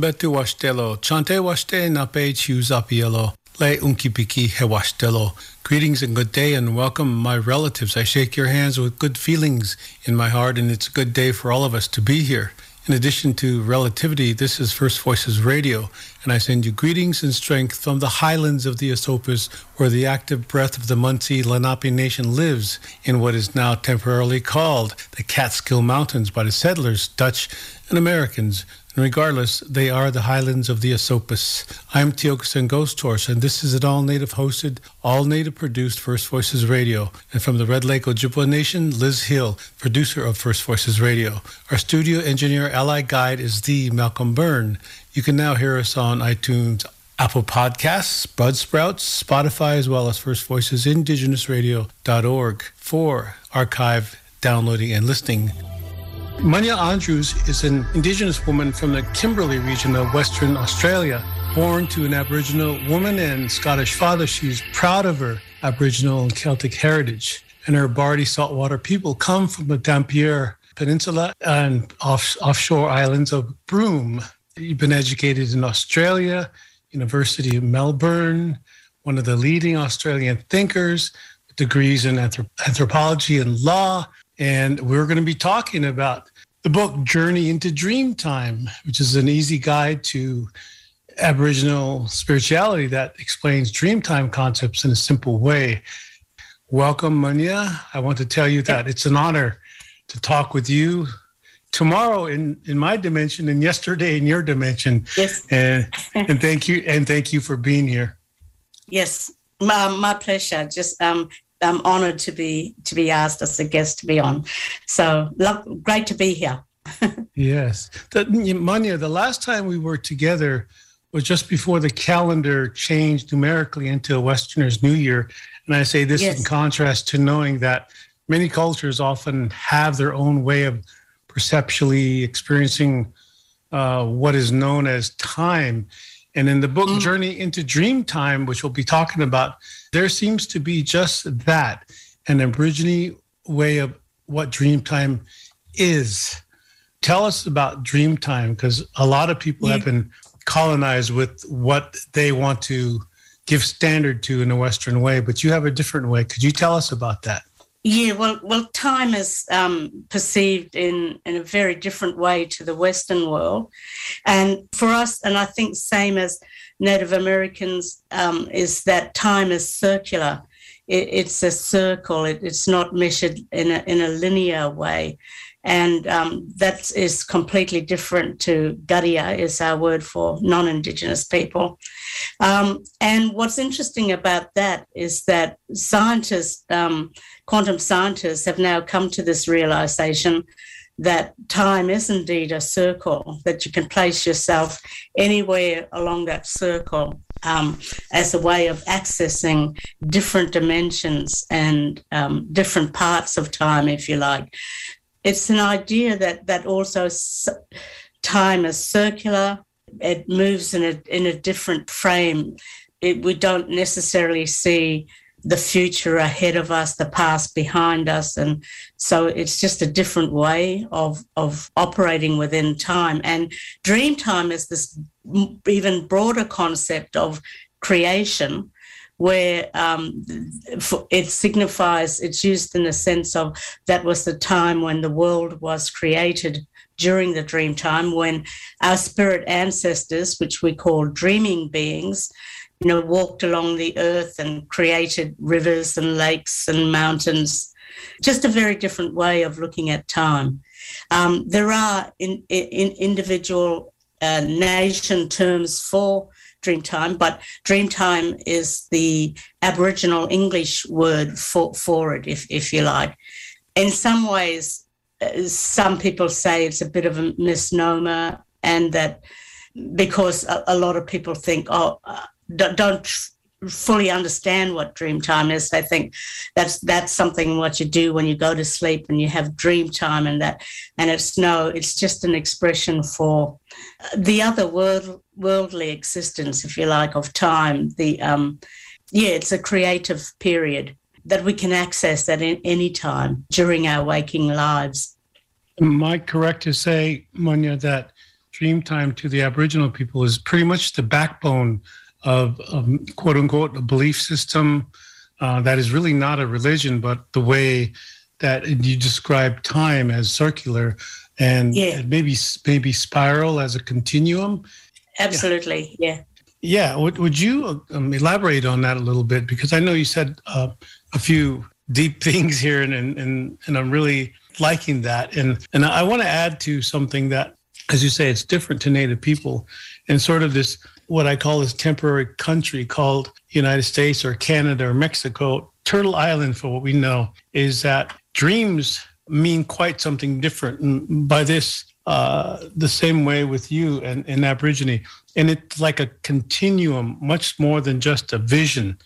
Washtelo, chante washte le unkipiki. Greetings and good day and welcome, my relatives. I shake your hands with good feelings in my heart, and it's a good day for all of us to be here. In addition to relativity, this is First Voices Radio, and I send you greetings and strength from the highlands of the Esopus, where the active breath of the Munsee Lenape Nation lives in what is now temporarily called the Catskill Mountains by the settlers, Dutch and Americans, and regardless, they are the highlands of the Esopus. I'm Tiokasin Ghosthorse, and this is an all native hosted, all native produced First Voices Radio. And from the Red Lake Ojibwa Nation, Liz Hill, producer of First Voices Radio. Our studio engineer, ally guide is the Malcolm Burn. You can now hear us on iTunes, Apple Podcasts, Buzzsprouts, Spotify, as well as First Voices Indigenous Indigenousradio.org for archive, downloading, and listening. Munya Andrews is an Indigenous woman from the Kimberley region of Western Australia. Born to an Aboriginal woman and Scottish father, she's proud of her Aboriginal and Celtic heritage. And her Bardi saltwater people come from the Dampier Peninsula and off, offshore islands of Broome. You've been educated in Australia, University of Melbourne, one of the leading Australian thinkers, degrees in anthrop- anthropology and law. And we're going to be talking about the book Journey into Dreamtime, which is an easy guide to Aboriginal spirituality that explains Dreamtime concepts in a simple way. Welcome, Munya. I want to tell you that it's an honor to talk with you tomorrow in, in my dimension and yesterday in your dimension. Yes. And, and thank you. And thank you for being here. Yes. My, my pleasure. Just um, I'm honored to be to be asked as a guest to be on. So love, great to be here. yes, the, Munya. The last time we were together was just before the calendar changed numerically into a Westerner's New Year, and I say this yes. in contrast to knowing that many cultures often have their own way of perceptually experiencing uh, what is known as time. And in the book mm. Journey into Dream Time, which we'll be talking about, there seems to be just that an Aborigine way of what Dreamtime is. Tell us about Dreamtime because a lot of people yeah. have been colonized with what they want to give standard to in a Western way, but you have a different way. Could you tell us about that? Yeah, well, well, time is um, perceived in in a very different way to the Western world, and for us, and I think same as Native Americans, um, is that time is circular. It, it's a circle. It, it's not measured in a in a linear way, and um, that is completely different to Gardiya is our word for non-Indigenous people. Um, and what's interesting about that is that scientists um, quantum scientists have now come to this realization that time is indeed a circle, that you can place yourself anywhere along that circle um, as a way of accessing different dimensions and um, different parts of time, if you like. It's an idea that that also time is circular, it moves in a in a different frame. It, we don't necessarily see the future ahead of us, the past behind us, and so it's just a different way of of operating within time. And dream time is this even broader concept of creation where um, it signifies, it's used in the sense of that was the time when the world was created during the dream time, when our spirit ancestors, which we call dreaming beings, you know, walked along the earth and created rivers and lakes and mountains. Just a very different way of looking at time. Um, there are in, in individual uh, nation terms for Dreamtime, but Dreamtime is the Aboriginal English word for, for it, if, if you like. In some ways, uh, some people say it's a bit of a misnomer, and that because a, a lot of people think, oh, uh, don't fully understand what dream time is. They think that's that's something what you do when you go to sleep and you have dream time and that and it's no, it's just an expression for the other world worldly existence, if you like, of time. The um yeah, it's a creative period that we can access at any time during our waking lives. Am I correct to say, Munya, that dream time to the Aboriginal people is pretty much the backbone of, of quote unquote a belief system uh, that is really not a religion, but the way that you describe time as circular and yeah. maybe maybe spiral as a continuum. Absolutely, yeah. yeah. Yeah, would, would you um, elaborate on that a little bit? Because I know you said uh, a few deep things here, and, and and I'm really liking that. And and I want to add to something that, as you say, it's different to Native people, and sort of this what I call this temporary country called United States or Canada or Mexico. Turtle Island, for what we know, is that dreams mean quite something different. And by this, uh, the same way with you and, and Aborigine. And it's like a continuum, much more than just a vision.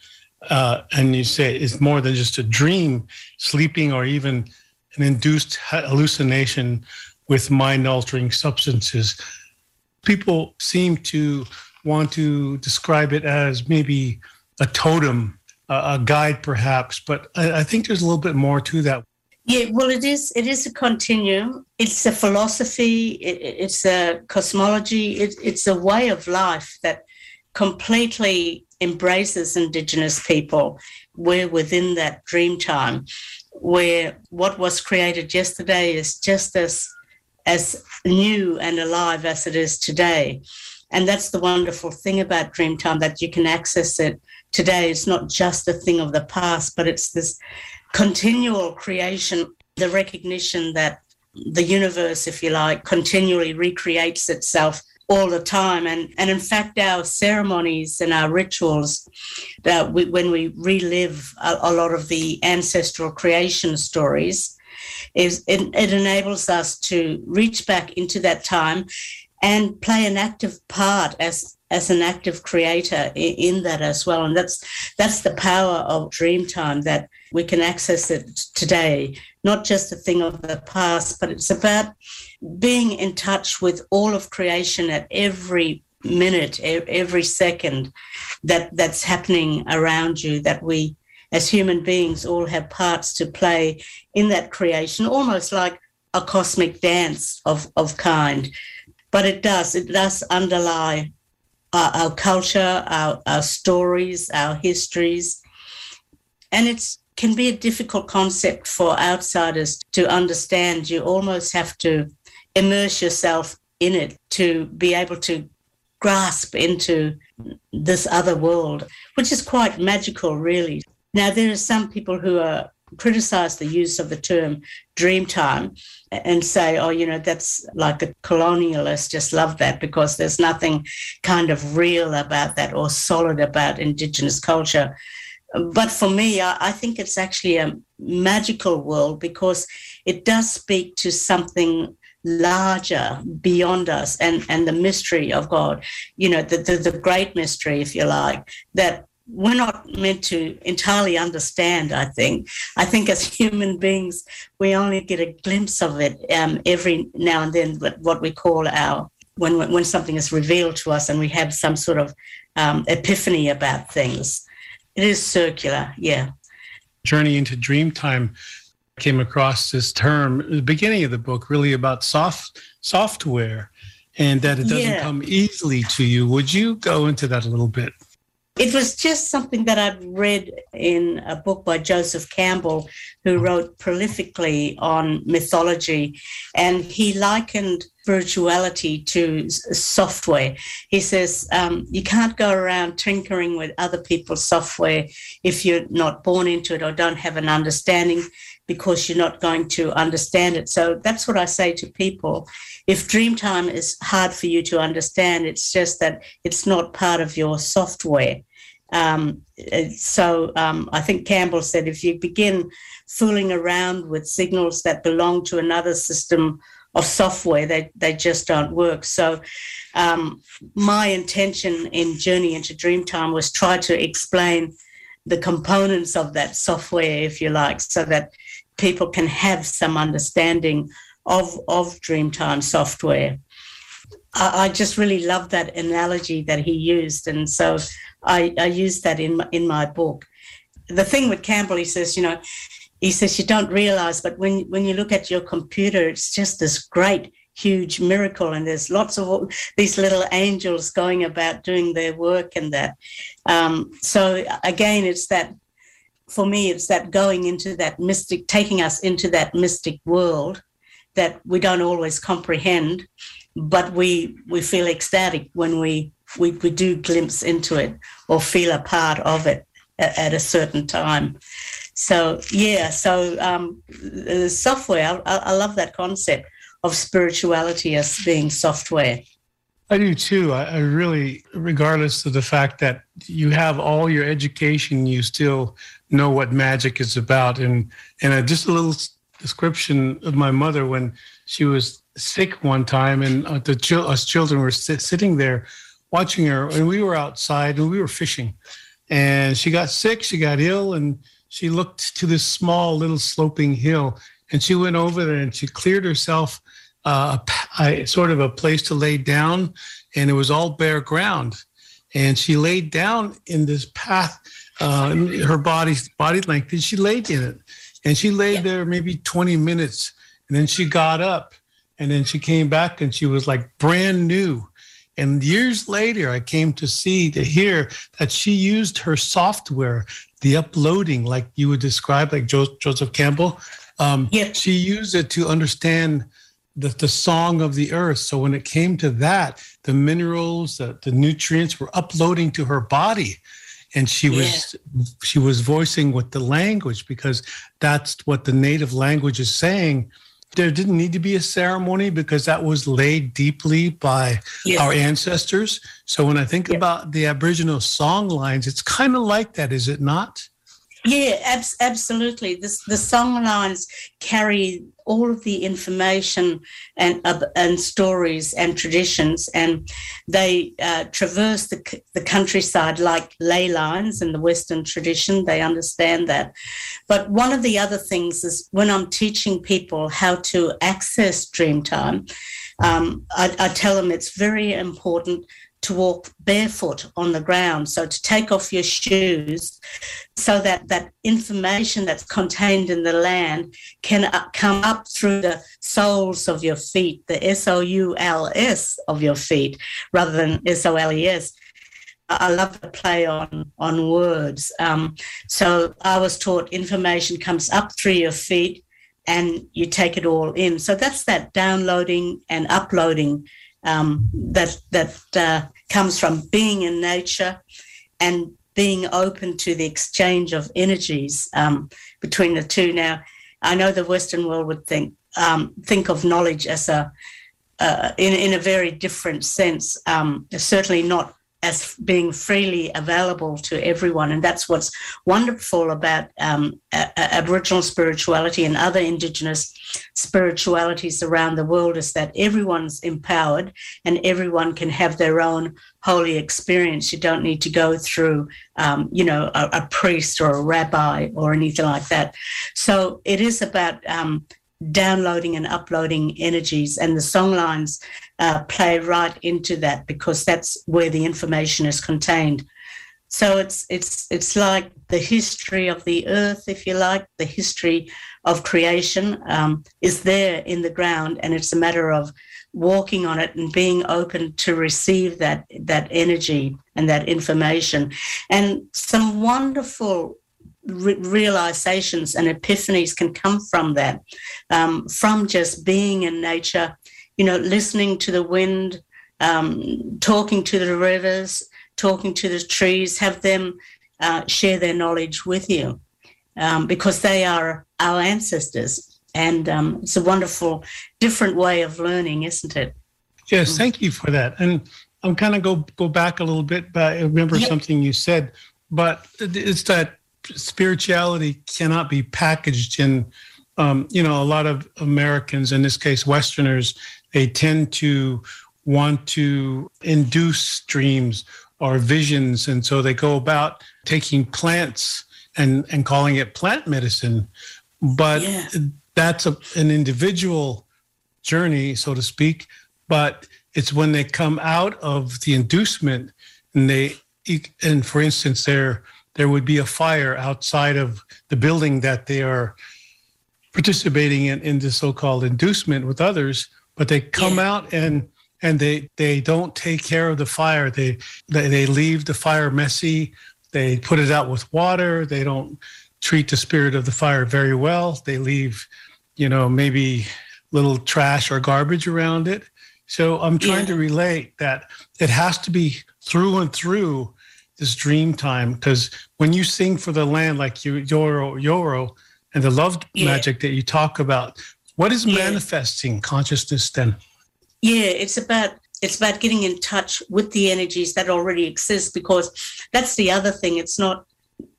Uh, and you say it's more than just a dream, sleeping, or even an induced hallucination with mind altering substances. People seem to want to describe it as maybe a totem, a guide, perhaps. But I, think there's a little bit more to that. Yeah, well, it is. It is a continuum. It's a philosophy. It, it's a cosmology. It, it's a way of life that completely embraces Indigenous people. We're within that dream time, where what was created yesterday is just as as new and alive as it is today. And that's the wonderful thing about Dreamtime that you can access it today. It's not just a thing of the past, but it's this continual creation, the recognition that the universe, if you like, continually recreates itself all the time. And, and in fact, our ceremonies and our rituals, that we, when we relive a, a, lot of the ancestral creation stories, is it, it enables us to reach back into that time and play an active part as as an active creator in, that as well. And that's that's the power of dream time that we can access it today. Not just a thing of the past but it's about being in touch with all of creation at every minute every second that that's happening around you that we as human beings all have parts to play in that creation almost like a cosmic dance of of kind. But it does it does underlie our, our culture our, our stories our histories. And it can be a difficult concept for outsiders to understand. You almost have to immerse yourself in it to be able to grasp into this other world which is quite magical really now there are some people who are criticize the use of the term dreamtime and say, oh, you know, that's like the colonialists just love that because there's nothing kind of real about that or solid about Indigenous culture. But for me, I, I think it's actually a magical world because it does speak to something larger beyond us and, and the mystery of God, you know, the, the, the great mystery, if you like, that we're not meant to entirely understand, I think. I think as human beings, we only get a glimpse of it um, every now and then, but what we call our when when something is revealed to us and we have some sort of um, epiphany about things. It is circular, yeah. Journey into Dreamtime came across this term at the beginning of the book, really about soft software, and that it doesn't yeah. come easily to you. Would you go into that a little bit? It was just something that I'd read in a book by Joseph Campbell, who wrote prolifically on mythology. And he likened spirituality to software. He says, um, you can't go around tinkering with other people's software if you're not born into it or don't have an understanding because you're not going to understand it. So that's what I say to people. If Dreamtime is hard for you to understand, it's just that it's not part of your software. Um, so um, I think Campbell said if you begin fooling around with signals that belong to another system of software, they, they just don't work. So um, my intention in Journey into Dreamtime was try to explain the components of that software, if you like, so that people can have some understanding of, of Dreamtime software. I, I just really love that analogy that he used. And so I, I use that in my, in my book. The thing with Campbell, he says, you know, he says you don't realize, but when when you look at your computer, it's just this great, huge miracle, and there's lots of these little angels going about doing their work and that. Um, so again, it's that for me, it's that going into that mystic, taking us into that mystic world that we don't always comprehend, but we we feel ecstatic when we we, we do glimpse into it or feel a part of it at, at a certain time. So yeah, so um, software, I, I love that concept of spirituality as being software. I do too. I, I, really, regardless of the fact that you have all your education, you still know what magic is about. And and just a little description of my mother when she was sick one time, and uh, the us children were sit, sitting there watching her, and we were outside and we were fishing, and she got sick, she got ill, and she looked to this small little sloping hill, and she went over there and she cleared herself uh, a, a, sort of a place to lay down, and it was all bare ground. And she laid down in this path, uh, her body's body length, and she laid in it. And she laid there maybe 20 minutes, and then she got up, and then she came back, and she was like brand new. And years later, I came to see, to hear that she used her software, the uploading, like you would describe, like Joseph Campbell. Um, yeah. She used it to understand the, the song of the earth. So when it came to that, the minerals, the, the nutrients were uploading to her body. And she was yeah. she was voicing with the language because that's what the native language is saying. There didn't need to be a ceremony because that was laid deeply by yeah. our ancestors. So when I think yeah. about the Aboriginal song lines, it's kind of like that, is it not? Yeah, ab- absolutely. This, the song lines carry all of the information and uh, and stories and traditions, and they uh, traverse the, the countryside like ley lines in the Western tradition. They understand that. But one of the other things is when I'm teaching people how to access Dreamtime, um, I, I tell them it's very important to walk barefoot on the ground. So to take off your shoes so that that information that's contained in the land can uh, come up through the soles of your feet, the S O U L S of your feet, rather than S O L E S. I love the play on on words. Um, so I was taught information comes up through your feet, and you take it all in. So that's that downloading and uploading um, that that uh, comes from being in nature and being open to the exchange of energies um, between the two. Now, I know the Western world would think um, think of knowledge as a uh, in in a very different sense. Um, certainly not as being freely available to everyone. And that's what's wonderful about um, a- a- Aboriginal spirituality and other Indigenous spiritualities around the world is that everyone's empowered and everyone can have their own holy experience. You don't need to go through, um, you know, a, a, priest or a rabbi or anything like that. So it is about um, downloading and uploading energies, and the song lines uh, play right into that because that's where the information is contained. So it's it's it's like the history of the earth, if you like, the history of creation um, is there in the ground, and it's a matter of walking on it and being open to receive that that energy and that information, and some wonderful re- realizations and epiphanies can come from that, um, from just being in nature, you know, listening to the wind, um, talking to the rivers, talking to the trees, have them uh, share their knowledge with you um, because they are our ancestors. And um, it's a wonderful, different way of learning, isn't it? Yes, mm. thank you for that. And I'm kind of go go back a little bit, but I remember yep. something you said. But it's that spirituality cannot be packaged in um, you know a lot of americans in this case westerners they tend to want to induce dreams or visions. And so they go about taking plants and and calling it plant medicine. But yeah. that's a, an individual journey so to speak. But it's when they come out of the inducement and they and for instance they're there would be a fire outside of the building that they are participating in in the so-called inducement with others but they come yeah. out and and they they don't take care of the fire. They, they they leave the fire messy. They put it out with water. They don't treat the spirit of the fire very well. They leave you know maybe little trash or garbage around it. So i'm trying yeah. to relate that it has to be through and through this dream time because when you sing for the land like you yoro yoro and the love yeah. magic that you talk about what is yeah. manifesting consciousness then yeah it's about it's about getting in touch with the energies that already exist because that's the other thing it's not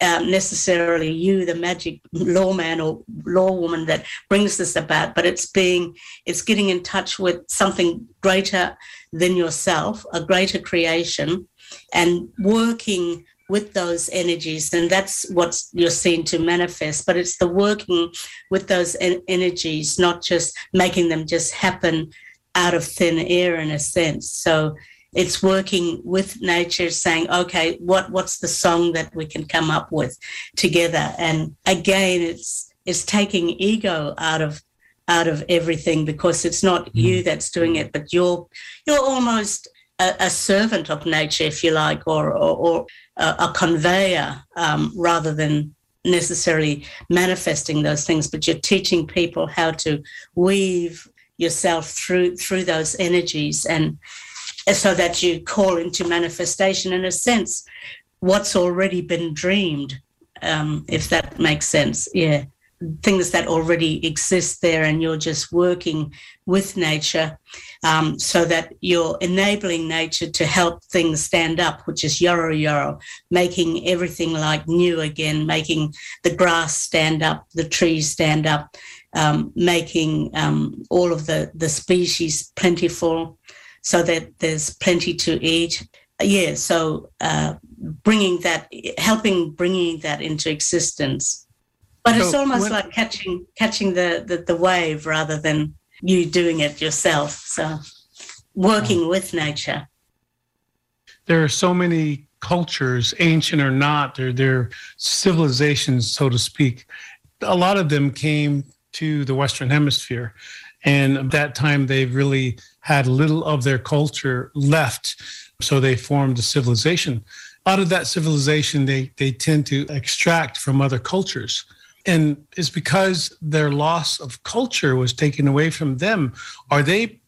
um, necessarily you the magic lawman or lawwoman that brings this about but it's being it's getting in touch with something greater than yourself a greater creation and working with those energies. And that's what you're seen to manifest but it's the working with those en- energies not just making them just happen out of thin air in a sense. So it's working with nature saying okay what what's the song that we can come up with together? And again it's it's taking ego out of out of everything because it's not mm. you that's doing it but you're you're almost a, a servant of nature, if you like, or, or, or a, a, conveyor um, rather than necessarily manifesting those things, but you're teaching people how to weave yourself through through those energies and so that you call into manifestation in a sense what's already been dreamed um, if that makes sense. Yeah things that already exist there and you're just working with nature um, so that you're enabling nature to help things stand up, which is yoro yoro, making everything like new again, making the grass stand up, the trees stand up, um, making um, all of the, the species plentiful so that there's plenty to eat. Yeah, so uh, bringing that, helping bringing that into existence. But so it's almost when, like catching catching the, the, the wave rather than you doing it yourself. So working oh. with nature. There are so many cultures, ancient or not, they're, they're civilizations, so to speak. A lot of them came to the Western Hemisphere. And at that time, they really had little of their culture left. So they formed a civilization. Out of that civilization, they, they tend to extract from other cultures and it's because their loss of culture was taken away from them. Are they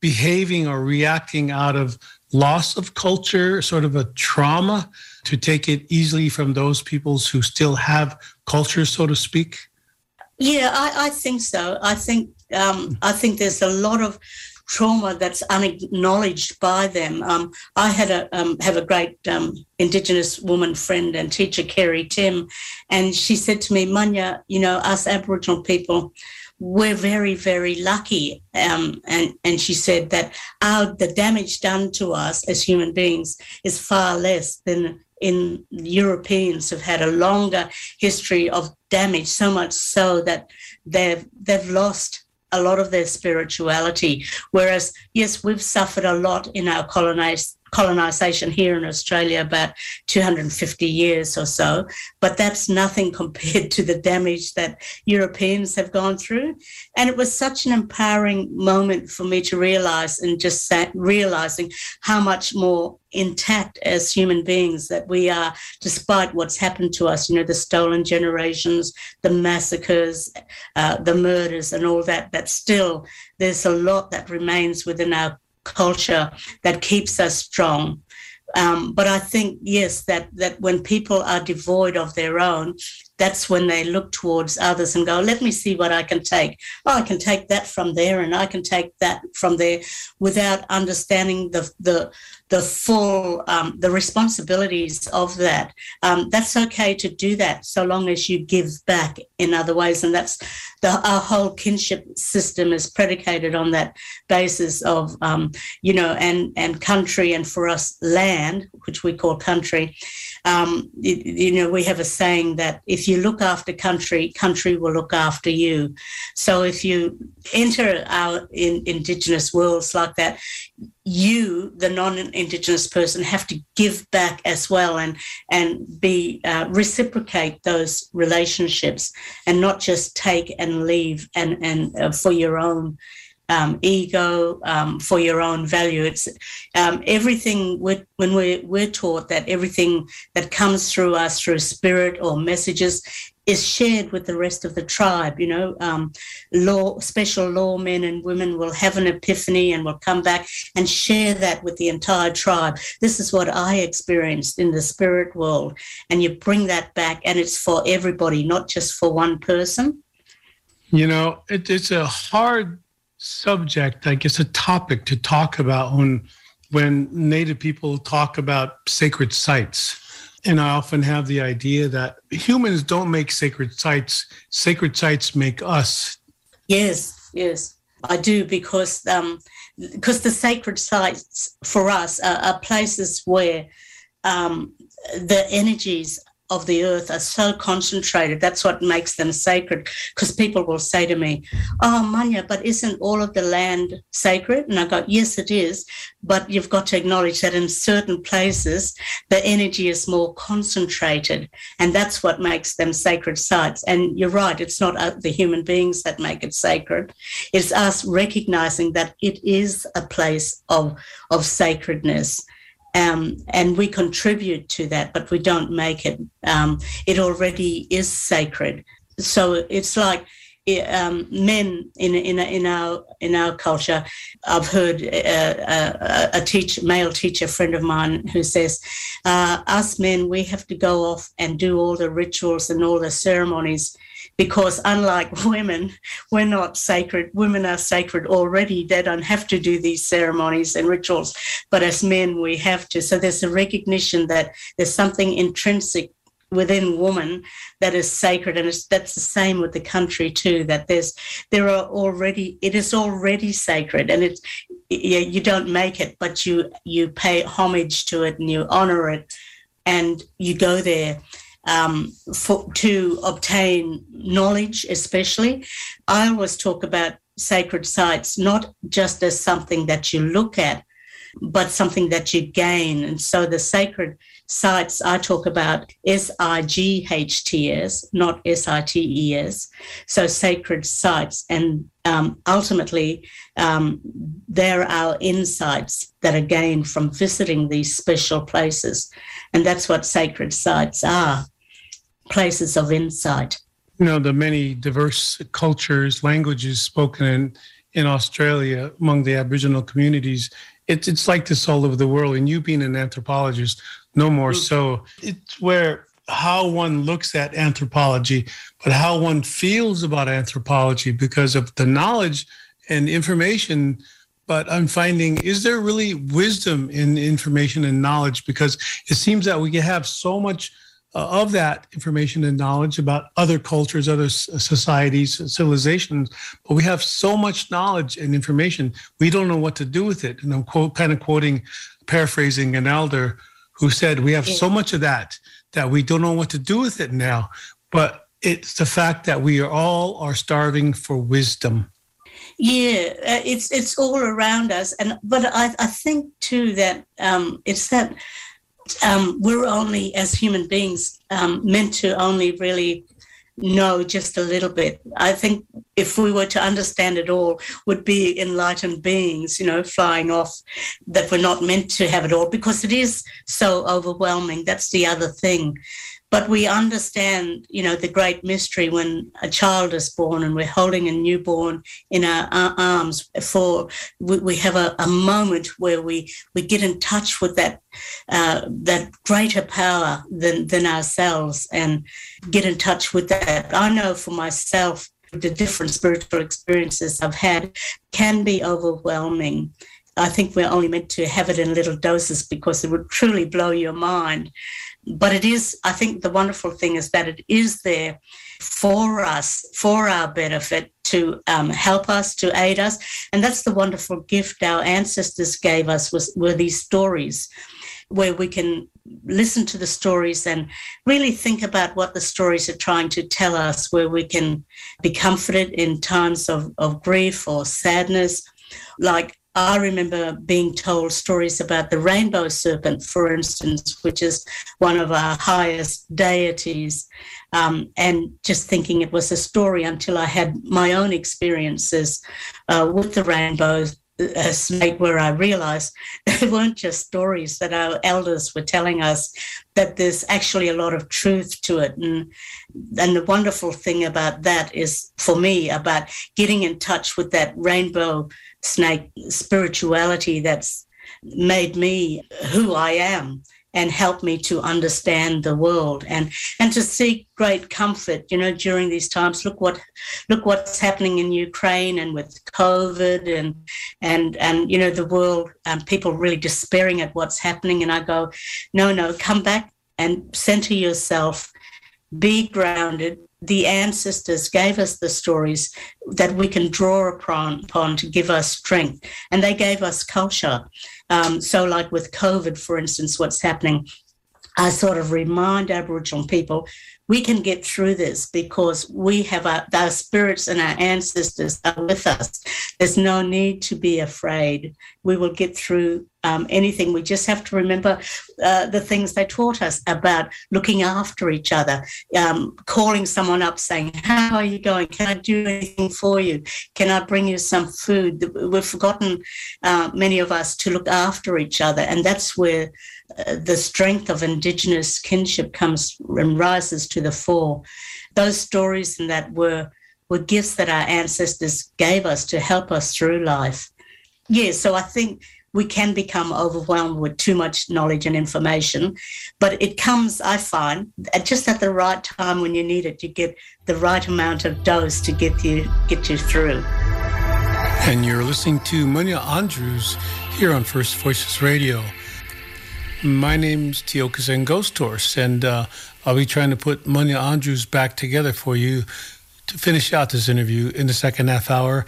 behaving or reacting out of loss of culture, sort of a trauma to take it easily from those peoples who still have culture, so to speak? Yeah, I, I think so. I think um, I think there's a lot of trauma that's unacknowledged by them. Um, I had a um, have a great um, Indigenous woman friend and teacher, Kerry Tim, and she said to me, Munya, you know, us Aboriginal people, we're very, very lucky. Um, and, and she said that our, the damage done to us as human beings is far less than in Europeans have had a longer history of damage, so much so that they've they've lost a lot of their spirituality. Whereas, yes, we've suffered a lot in our colonized colonization here in Australia about 250 years or so, but that's nothing compared to the damage that Europeans have gone through. And it was such an empowering moment for me to realize and just realizing how much more intact as human beings that we are, despite what's happened to us, you know, the stolen generations, the massacres, uh, the murders, and all that, that still there's a lot that remains within our culture that keeps us strong. Um, but I think yes, that that when people are devoid of their own, that's when they look towards others and go, let me see what I can take. Oh, I can take that from there and I can take that from there without understanding the the the full um, the responsibilities of that. Um, that's okay to do that so long as you give back in other ways, and that's the our whole kinship system is predicated on that basis of um, you know and and country and for us land, which we call country. Um, you, you know, we have a saying that if you look after country, country will look after you. So if you enter our in Indigenous worlds like that, you, the non-Indigenous person, have to give back as well and and be uh, reciprocate those relationships and not just take and leave and and uh, for your own um, ego, um, for your own value. It's um, everything when we're, we're taught that everything that comes through us through spirit or messages is shared with the rest of the tribe. You know, um, law, special lawmen and women will have an epiphany and will come back and share that with the entire tribe. This is what I experienced in the spirit world. And you bring that back, and it's for everybody, not just for one person. You know, it, it's a hard subject, I guess, a topic to talk about when when Native people talk about sacred sites and I often have the idea that humans don't make sacred sites, sacred sites make us. Yes, yes, I do because um, because the sacred sites for us are, are places where um, the energies of the earth are so concentrated. That's what makes them sacred. Because people will say to me, Oh, Munya, but isn't all of the land sacred? And I go, Yes, it is. But you've got to acknowledge that in certain places, the energy is more concentrated. And that's what makes them sacred sites. And you're right, it's not uh, the human beings that make it sacred. It's us recognizing that it is a place of, of sacredness um, and we contribute to that, but we don't make it. Um, it already is sacred. So it's like um, men in in in our in our culture. I've heard a, a, a teacher, male teacher friend of mine, who says, uh, "Us men, we have to go off and do all the rituals and all the ceremonies." Because unlike women, we're not sacred. Women are sacred already. They don't have to do these ceremonies and rituals. But as men, we have to. So there's a recognition that there's something intrinsic within woman that is sacred and that's the same with the country too that there's there are already it is already sacred and it's yeah, you don't make it but you you pay homage to it and you honor it and you go there um, for, to obtain knowledge, especially. I always talk about sacred sites not just as something that you look at, but something that you gain. And so the sacred sites I talk about S I G H T S, not S I T E S. So sacred sites. And um, ultimately, um, there are insights that are gained from visiting these special places. And that's what sacred sites are places of insight. You know, the many diverse cultures, languages spoken in, in Australia among the Aboriginal communities, it's, it's like this all over the world. And you being an anthropologist, no more mm. so. It's where how one looks at anthropology, but how one feels about anthropology because of the knowledge and information. But I'm finding, is there really wisdom in information and knowledge? Because it seems that we have so much of that information and knowledge about other cultures, other societies, civilizations. But we have so much knowledge and information, we don't know what to do with it. And I'm quote, kind of quoting, paraphrasing an elder who said we have so much of that that we don't know what to do with it now. But it's the fact that we are all are starving for wisdom. Yeah, uh, it's it's all around us, and but I, I think too that um, it's that um, we're only as human beings um, meant to only really know just a little bit. I think if we were to understand it all, would be enlightened beings, you know, flying off that we're not meant to have it all because it is so overwhelming. That's the other thing. But we understand, you know, the great mystery when a child is born and we're holding a newborn in our, arms for we, we have a, a, moment where we we get in touch with that uh, that greater power than than ourselves and get in touch with that. I know for myself the different spiritual experiences I've had can be overwhelming. I think we're only meant to have it in little doses because it would truly blow your mind but it is i think the wonderful thing is that it is there for us for our benefit to um, help us to aid us. And that's the wonderful gift our ancestors gave us was were these stories where we can listen to the stories and really think about what the stories are trying to tell us where we can be comforted in times of, of grief or sadness. Like I remember being told stories about the rainbow serpent, for instance, which is one of our highest deities, um, and just thinking it was a story until I had my own experiences uh, with the rainbow uh, snake, where I realized they weren't just stories that our elders were telling us, that there's actually a lot of truth to it. And, and the wonderful thing about that is, for me, about getting in touch with that rainbow snake spirituality that's made me who I am and help me to understand the world and and to seek great comfort you know during these times look what look what's happening in Ukraine and with covid and and and you know the world um, people really despairing at what's happening and I go no no come back and center yourself be grounded the ancestors gave us the stories that we can draw upon, upon to give us strength. And they gave us culture. Um, so, like with COVID, for instance, what's happening, I sort of remind Aboriginal people we can get through this because we have our, our spirits and our ancestors are with us. There's no need to be afraid. We will get through um, anything. We just have to remember uh, the things they taught us about looking after each other, um, calling someone up saying, How are you going? Can I do anything for you? Can I bring you some food? We've forgotten, uh, many of us, to look after each other. And that's where uh, the strength of Indigenous kinship comes and rises to the fore. Those stories and that were were gifts that our ancestors gave us to help us through life. Yeah, so I think we can become overwhelmed with too much knowledge and information, but it comes, I find, just at the right time when you need it. You get the right amount of dose to get you get you through. And you're listening to Munya Andrews here on First Voices Radio. My name's Tiokasin Ghosthorse, and uh, I'll be trying to put Munya Andrews back together for you to finish out this interview in the second half hour.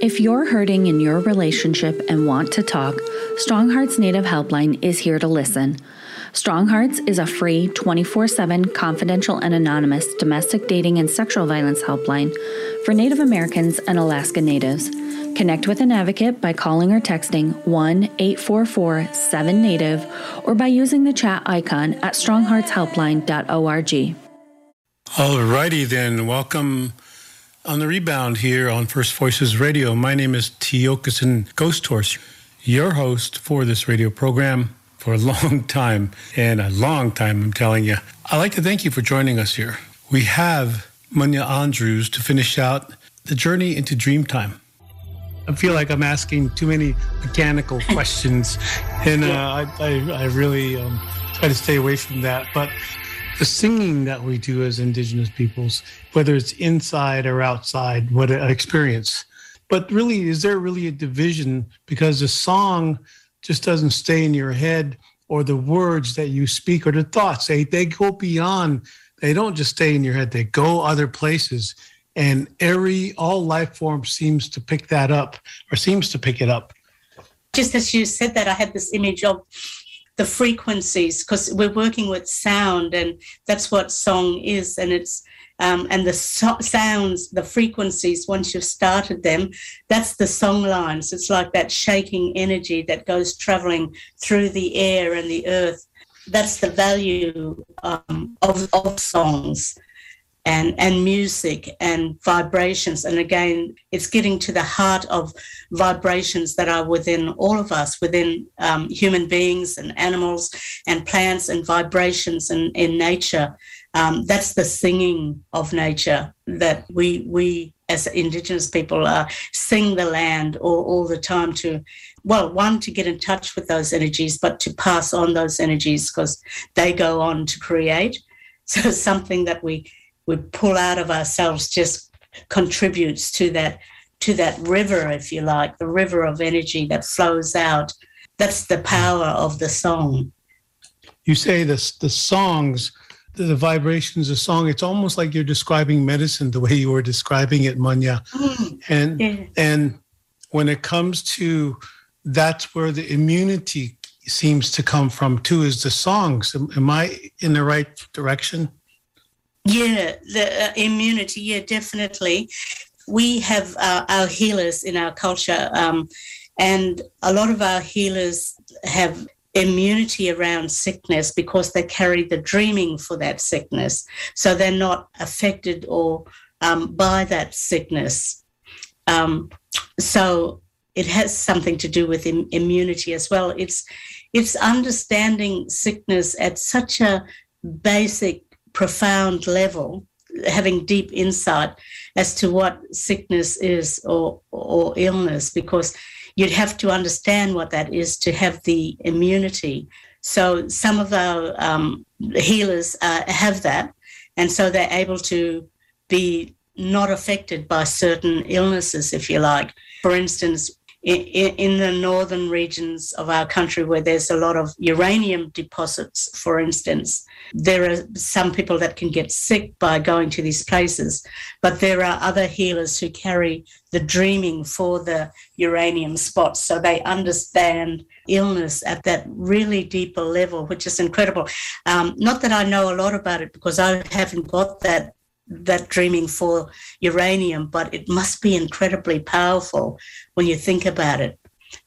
If you're hurting in your relationship and want to talk, Strong Hearts Native Helpline is here to listen. Strong Hearts is a free 24 7 confidential and anonymous domestic dating and sexual violence helpline for Native Americans and Alaska Natives. Connect with an advocate by calling or texting 1 844 7 Native or by using the chat icon at strongheartshelpline.org. Alrighty then, welcome on the rebound here on First Voices Radio. My name is Tiokasin Ghosthorse, your host for this radio program for a long time, and a long time, I'm telling you. I'd like to thank you for joining us here. We have Munya Andrews to finish out the journey into Dreamtime. I feel like I'm asking too many mechanical questions, and uh, I, I, I, really um, try to stay away from that. But the singing that we do as Indigenous peoples, whether it's inside or outside, what an experience. But really, is there really a division? Because the song just doesn't stay in your head, or the words that you speak, or the thoughts, they, they go beyond, they don't just stay in your head, they go other places and every all life form seems to pick that up or seems to pick it up just as you said that, I had this image of the frequencies because we're working with sound, and that's what song is, and it's um, and the so- sounds, the frequencies. Once you've started them, that's the song lines. It's like that shaking energy that goes traveling through the air and the earth. That's the value um, of, of songs and and music and vibrations. And again it's getting to the heart of vibrations that are within all of us within um, human beings and animals and plants and vibrations in, in nature. Um, that's the singing of nature that we we as indigenous people uh, sing the land all, all the time to well one to get in touch with those energies but to pass on those energies because they go on to create. So something that we we pull out of ourselves just contributes to that to that river if you like the river of energy that flows out. That's the power of the song. You say this the songs the, the vibrations of song it's almost like you're describing medicine the way you were describing it Munya. Mm, and yeah. and when it comes to that's where the immunity seems to come from too is the songs. Am, am i in the right direction yeah, the uh, immunity. Yeah, definitely. We have uh, our healers in our culture, um, and a lot of our healers have immunity around sickness because they carry the dreaming for that sickness. So they're not affected or um, by that sickness. Um, so it has something to do with Im- immunity as well. It's it's understanding sickness at such a basic profound level, having deep insight as to what sickness is or, or illness, because you'd have to understand what that is to have the immunity. So some of our um, healers uh, have that, and so they're able to be not affected by certain illnesses, if you like. For instance, in, in, the northern regions of our country where there's a lot of uranium deposits, for instance, there are some people that can get sick by going to these places, but there are other healers who carry the dreaming for the uranium spots. So they understand illness at that really deeper level, which is incredible. Um, not that I know a lot about it because I haven't got that that dreaming for uranium, but it must be incredibly powerful when you think about it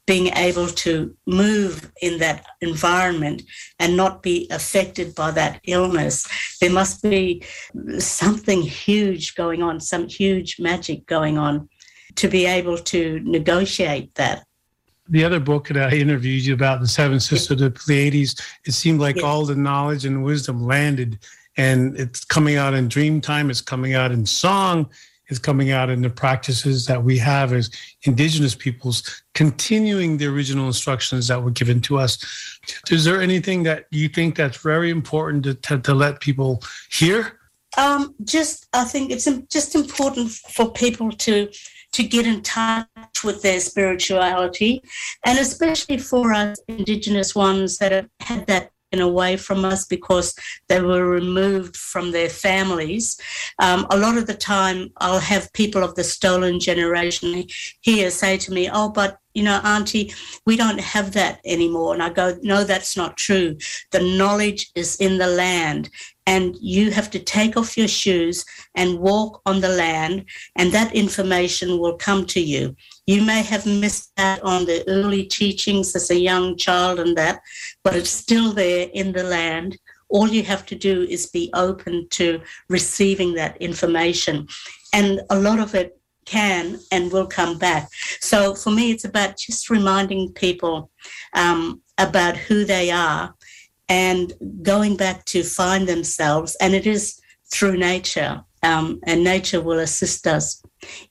being able to move in that environment and not be affected by that illness. There must be something huge going on, some huge magic going on to be able to negotiate that. The other book that I interviewed you about, The Seven Sisters of the Pleiades, it seemed like all the knowledge and wisdom landed and it's coming out in dream time, it's coming out in song, it's coming out in the practices that we have as indigenous peoples, continuing the original instructions that were given to us. Is there anything that you think that's very important to, to, to let people hear? Um, just, I think it's just important for people to to get in touch with their spirituality, and especially for us Indigenous ones that have had that away from us because they were removed from their families. Um, a lot of the time, I'll have people of the stolen generation here say to me, Oh, but you know, Auntie, we don't have that anymore. And I go, No, that's not true. The knowledge is in the land, and you have to take off your shoes and walk on the land, and that information will come to you. You may have missed out on the early teachings as a young child and that, but it's still there in the land. All you have to do is be open to receiving that information. And a lot of it can and will come back. So for me, it's about just reminding people um, about who they are and going back to find themselves. And it is through nature, um, and nature will assist us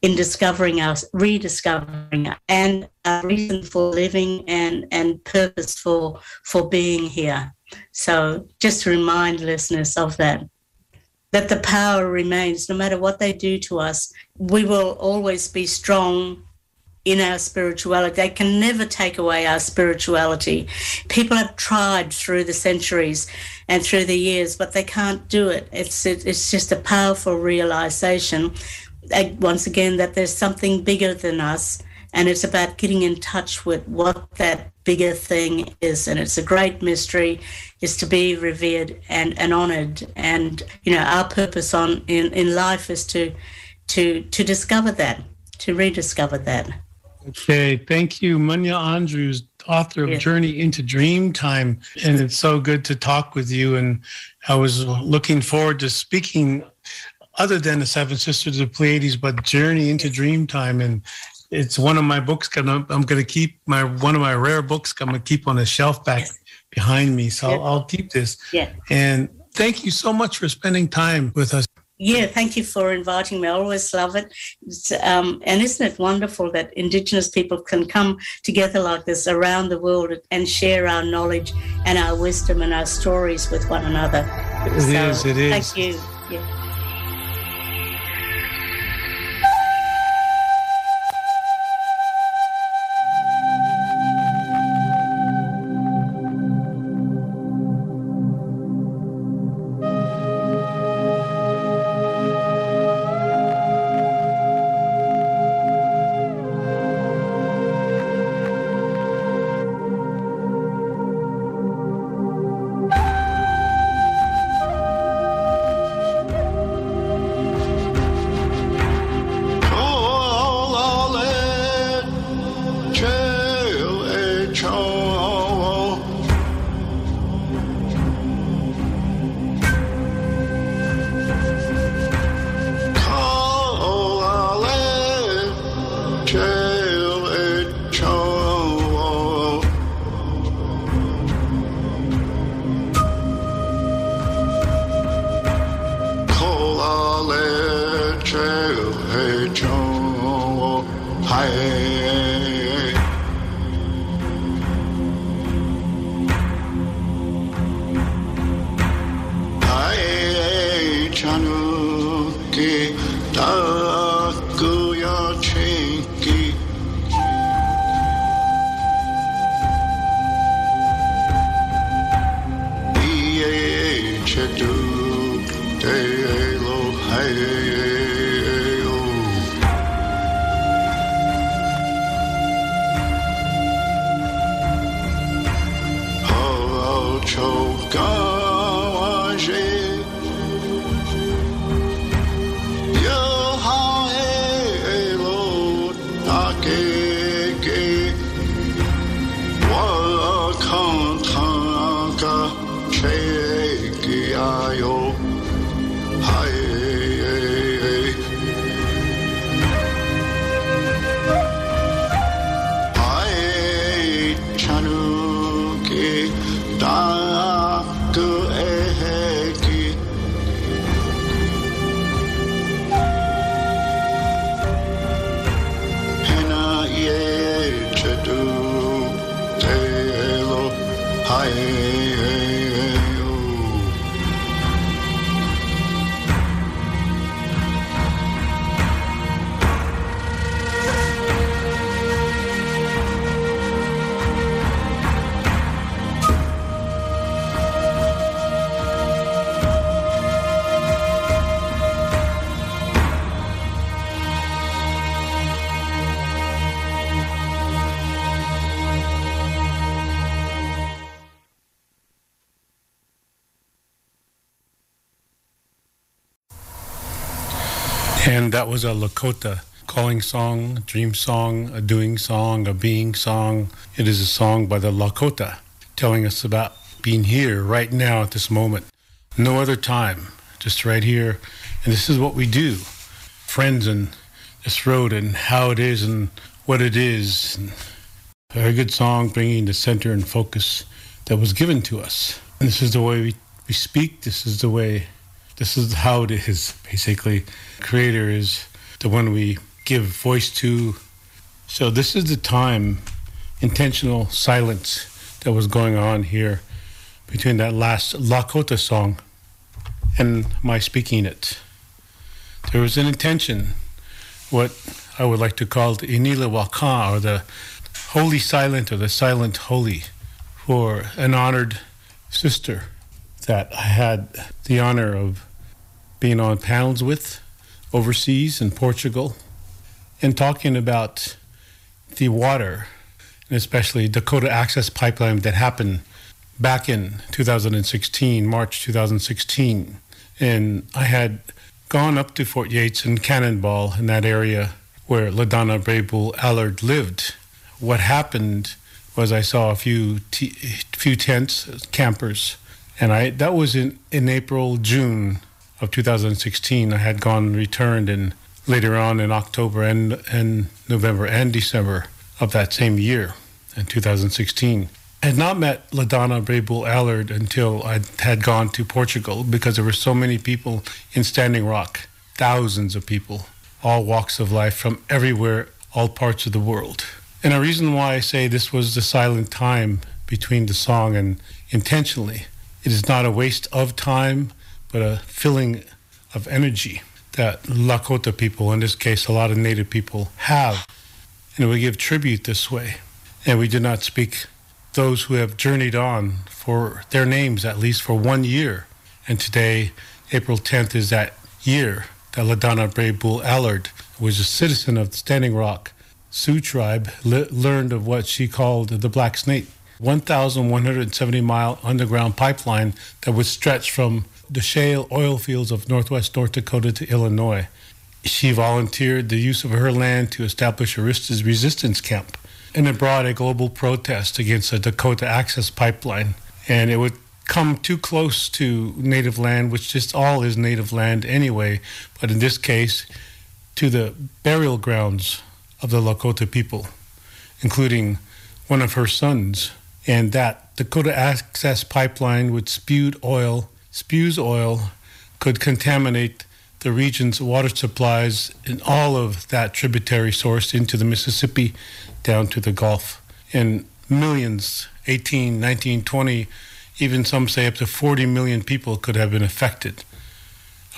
in discovering us, rediscovering and a reason for living and, and purpose for, for being here. So just remind listeners of that, that the power remains no matter what they do to us. We will always be strong in our spirituality. They can never take away our spirituality. People have tried through the centuries and through the years, but they can't do it. It's it's just a powerful realization once again that there's something bigger than us and it's about getting in touch with what that bigger thing is. And it's a great mystery, is to be revered and, and honored. And, you know, our purpose on in, in life is to to to discover that, to rediscover that. Okay, thank you, Munya Andrews, author of Journey into Dreamtime And it's so good to talk with you. And I was looking forward to speaking other than the Seven Sisters of Pleiades, but Journey into Dreamtime. And it's one of my books. I'm, I'm going to keep my one of my rare books. I'm going to keep on a shelf back behind me. So I'll, I'll keep this. Yeah. And thank you so much for spending time with us. Yeah, thank you for inviting me. I always love it. Um, and isn't it wonderful that Indigenous people can come together like this around the world and share our knowledge and our wisdom and our stories with one another? It so, is. It is. Thank you. Yeah. That was a Lakota calling song, dream song, a doing song, a being song. It is a song by the Lakota telling us about being here right now at this moment. No other time, just right here. And this is what we do. Friends and this road and how it is and what it is. A very good song bringing the center and focus that was given to us. And this is the way we, we speak. This is the way this is how it is, basically. Creator is the one we give voice to. So this is the time, intentional silence that was going on here between that last Lakota song and my speaking it. There was an intention, what I would like to call the Inila Waka, or the holy silent, or the silent holy, for an honored sister that I had the honor of being on panels with overseas in Portugal and talking about the water, and especially Dakota Access Pipeline that happened back in 2016, March 2016. And I had gone up to Fort Yates and Cannonball in that area where LaDonna Brave Bull Allard lived. What happened was I saw a few t- few tents, campers, and I that was in, in April, June of 2016. I had gone and returned and later on in October and, and November and December of that same year in 2016. I had not met LaDonna Brave Bull Allard until I had gone to Portugal because there were so many people in Standing Rock, thousands of people, all walks of life from everywhere, all parts of the world. And a reason why I say this was the silent time between the song and intentionally, it is not a waste of time, but a filling of energy that Lakota people, in this case a lot of Native people, have. And we give tribute this way. And we do not speak those who have journeyed on for their names at least for one year. And today, April 10th, is that year that LaDonna Brave Bull Allard was a citizen of Standing Rock Sioux tribe le- learned of what she called the Black Snake, 1,170 mile underground pipeline that would stretch from the shale oil fields of northwest North Dakota to Illinois. She volunteered the use of her land to establish Arista's resistance camp, and it brought a global protest against the Dakota Access Pipeline. And it would come too close to native land, which just all is native land anyway, but in this case, to the burial grounds of the Lakota people, including one of her sons. And that Dakota Access Pipeline, would spew oil, spews oil, could contaminate the region's water supplies and all of that tributary source into the Mississippi down to the Gulf. And millions, 18, 19, 20, even some say up to 40 million people could have been affected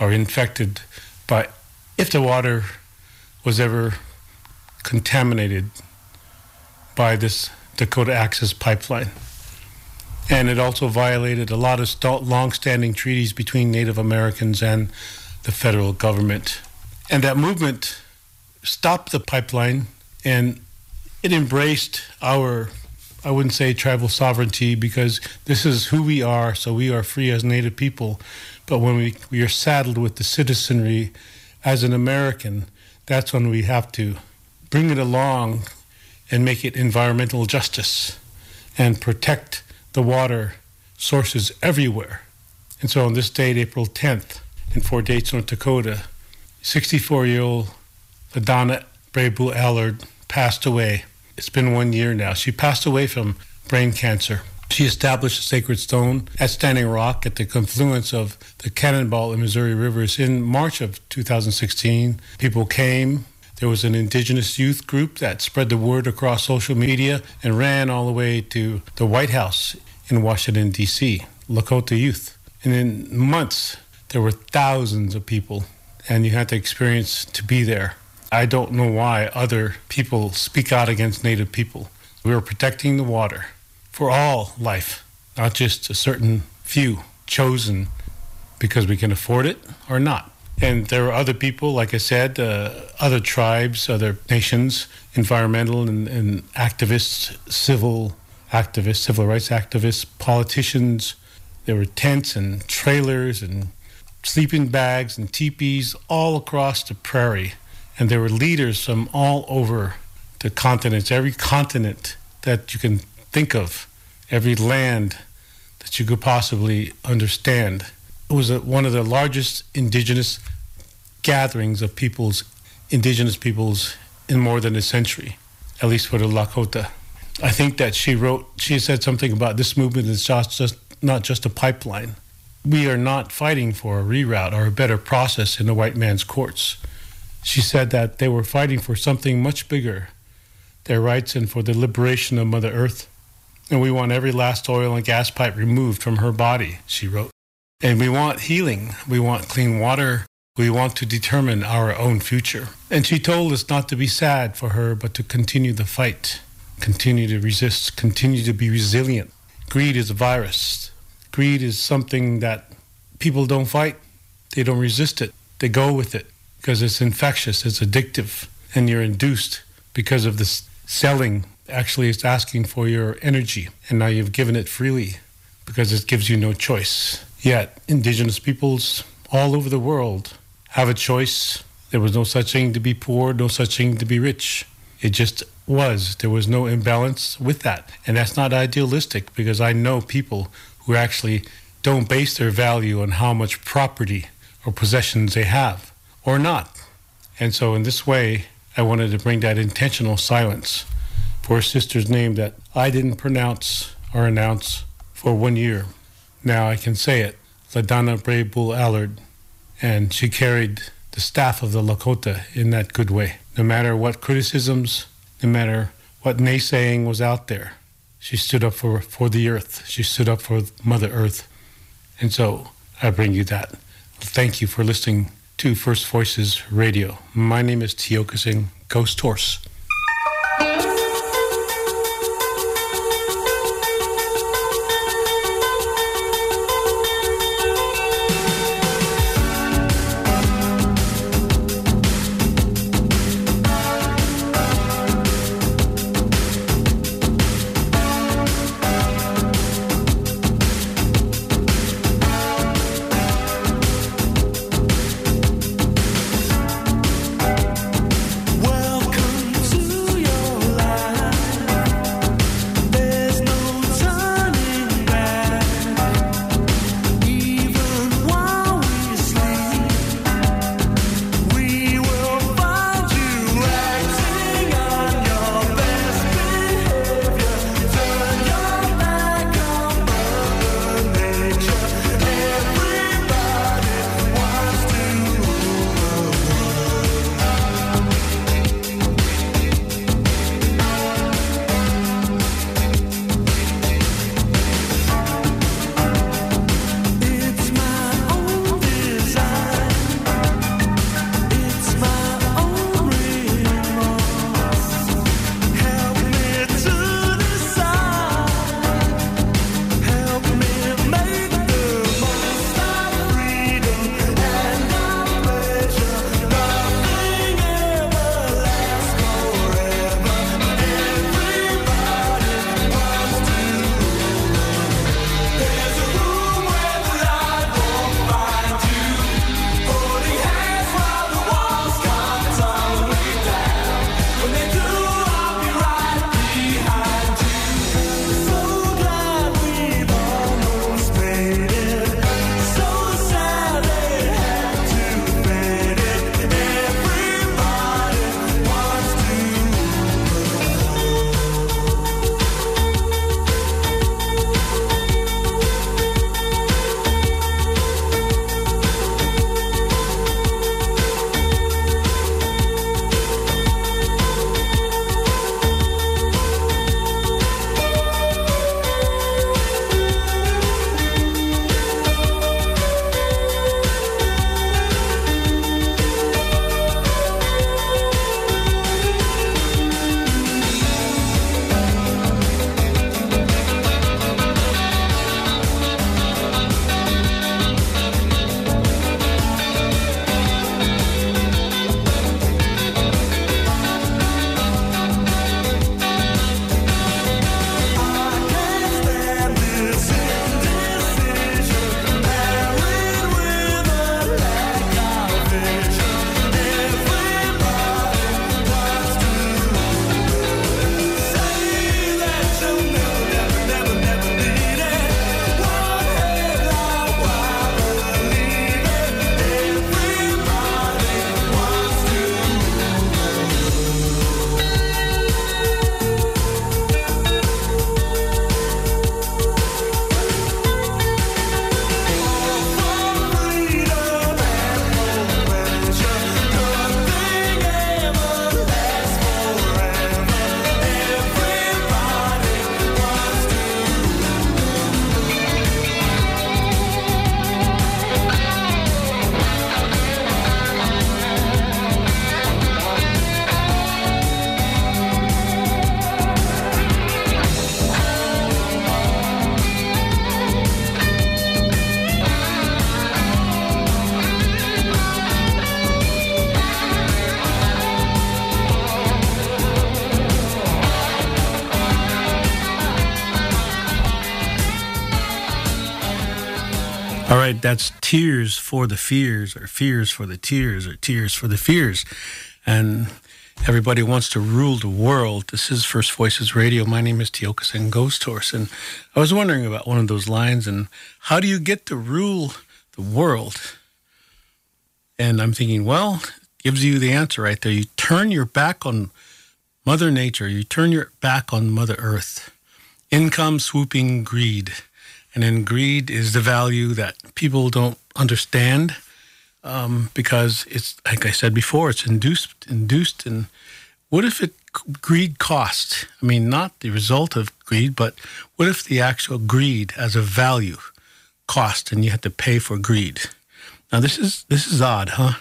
or infected by if the water was ever contaminated by this Dakota Access Pipeline. And it also violated a lot of st- long-standing treaties between Native Americans and the federal government. And that movement stopped the pipeline and it embraced our, I wouldn't say tribal sovereignty because this is who we are, so we are free as Native people. But when we, we are saddled with the citizenry as an American, that's when we have to bring it along and make it environmental justice and protect the water sources everywhere. And so on this date, April 10th, in Fort Yates, North Dakota, 64 year old LaDonna Brave Bull Allard passed away. It's been one year now. She passed away from brain cancer. She established a sacred stone at Standing Rock at the confluence of the Cannonball and Missouri rivers in March of 2016. People came, there was an indigenous youth group that spread the word across social media and ran all the way to the White House in Washington, D.C., Lakota youth. And in months, there were thousands of people, and you had to experience to be there. I don't know why other people speak out against Native people. We are protecting the water for all life, not just a certain few chosen because we can afford it or not. And there are other people, like I said, uh, other tribes, other nations, environmental and, and activists, civil activists, civil rights activists, politicians. There were tents and trailers and sleeping bags and teepees all across the prairie. And there were leaders from all over the continents, every continent that you can think of, every land that you could possibly understand. It was a, one of the largest indigenous gatherings of peoples, indigenous peoples, in more than a century, at least for the Lakota. I think that she wrote, she said something about this movement is just, just not just a pipeline. We are not fighting for a reroute or a better process in the white man's courts. She said that they were fighting for something much bigger, their rights and for the liberation of Mother Earth. And we want every last oil and gas pipe removed from her body, she wrote. And we want healing. We want clean water. We want to determine our own future. And she told us not to be sad for her, but to continue the fight, continue to resist, continue to be resilient. Greed is a virus. Greed is something that people don't fight, they don't resist it, they go with it because it's infectious, it's addictive, and you're induced because of this selling actually it's asking for your energy, and now you've given it freely because it gives you no choice. Yet, indigenous peoples all over the world have a choice. There was no such thing to be poor, no such thing to be rich. It just was. There was no imbalance with that. And that's not idealistic because I know people who actually don't base their value on how much property or possessions they have or not. And so, in this way, I wanted to bring that intentional silence for a sister's name that I didn't pronounce or announce for one year. Now I can say it LaDonna Brave Bull Allard. And she carried the staff of the Lakota in that good way. No matter what criticisms, no matter what naysaying was out there, she stood up for, for the earth. She stood up for Mother Earth. And so I bring you that. Thank you for listening to First Voices Radio. My name is Tioka Ghosthorse. That's Tears for the Fears, or Fears for the Tears, or Tears for the Fears. And everybody wants to rule the world. This is First Voices Radio. My name is Tiokasin Ghosthorse. And I was wondering about one of those lines and how do you get to rule the world? And I'm thinking, well, gives you the answer right there. You turn your back on Mother Nature, you turn your back on Mother Earth. Income swooping greed. And then greed is the value that people don't understand um, because it's like I said before, it's induced, induced. And what if it greed cost? I mean, not the result of greed, but what if the actual greed as a value cost, and you had to pay for greed? Now this is this is odd, huh?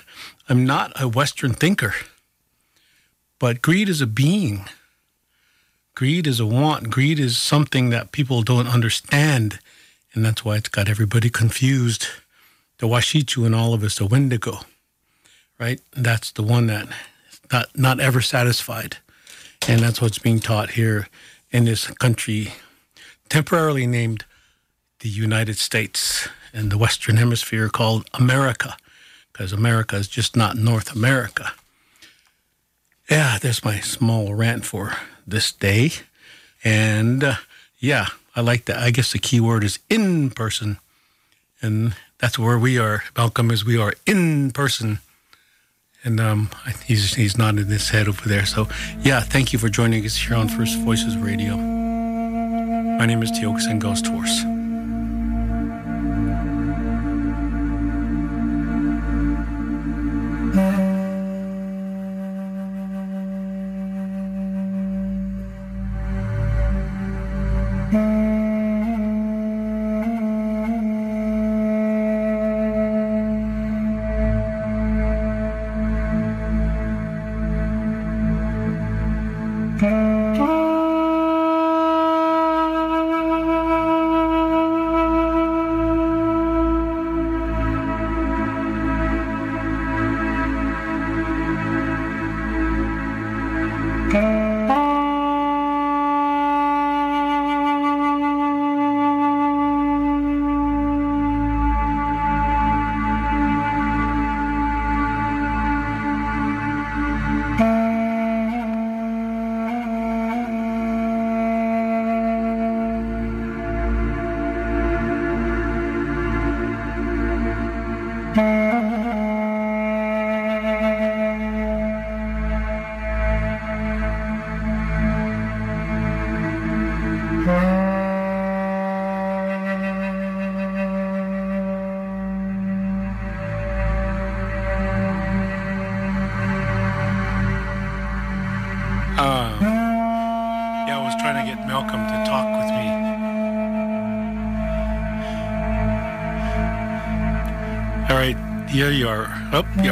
I'm not a Western thinker, but greed is a being. Greed is a want. Greed is something that people don't understand and that's why it's got everybody confused. The Washichu and all of us, the Wendigo, right? That's the one that not not ever satisfied, and that's what's being taught here in this country, temporarily named the United States in the Western Hemisphere, called America, because America is just not North America. Yeah, there's my small rant for this day, and uh, yeah, I like that. I guess the key word is in person. And that's where we are. Malcolm is we are in person. And um, he's, he's nodding his head over there. So, yeah, thank you for joining us here on First Voices Radio. My name is Tiokasin Ghosthorse.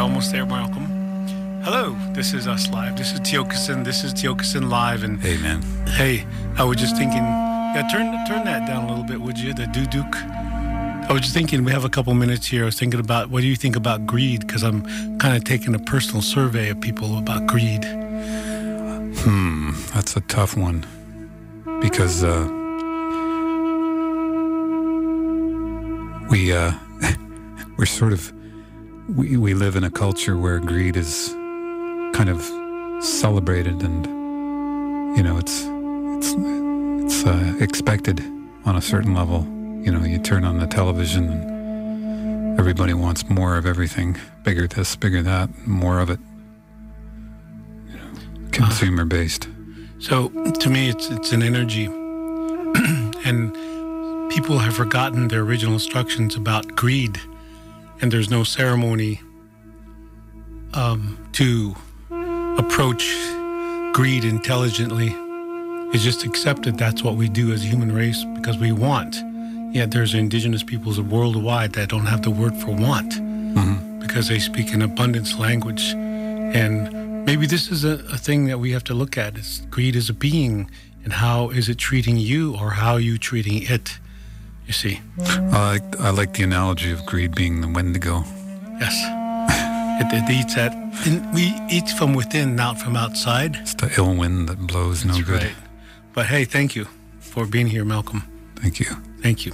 Almost there, Malcolm. Hello, this is us live. This is Tiokasin. This is Tiokasin live. And hey, man. Hey, I was just thinking. Yeah, turn turn that down a little bit, would you? The doo-dook. I was just thinking. We have a couple minutes here. I was thinking about what do you think about greed? Because I'm kind of taking a personal survey of people about greed. Hmm, that's a tough one because uh, we uh, we're sort of we, we live in a culture where greed is kind of celebrated and you know it's it's it's uh, expected on a certain level. You know you turn on the television and everybody wants more of everything bigger this bigger that more of it. You know consumer based so to me it's it's an energy. And people have forgotten their original instructions about greed and there's no ceremony um, to approach greed intelligently. It's just accepted that's what we do as a human race because we want. Yet there's indigenous peoples worldwide that don't have the word for want mm-hmm. because they speak an abundance language. And maybe this is a, a thing that we have to look at. Is greed is a being and how is it treating you or how you treating it? You see, I like I like the analogy of greed being the Wendigo. Yes, it, it eats at we eat from within, not from outside. It's the ill wind that blows That's no good. Right. But hey, thank you for being here, Malcolm. Thank you. Thank you.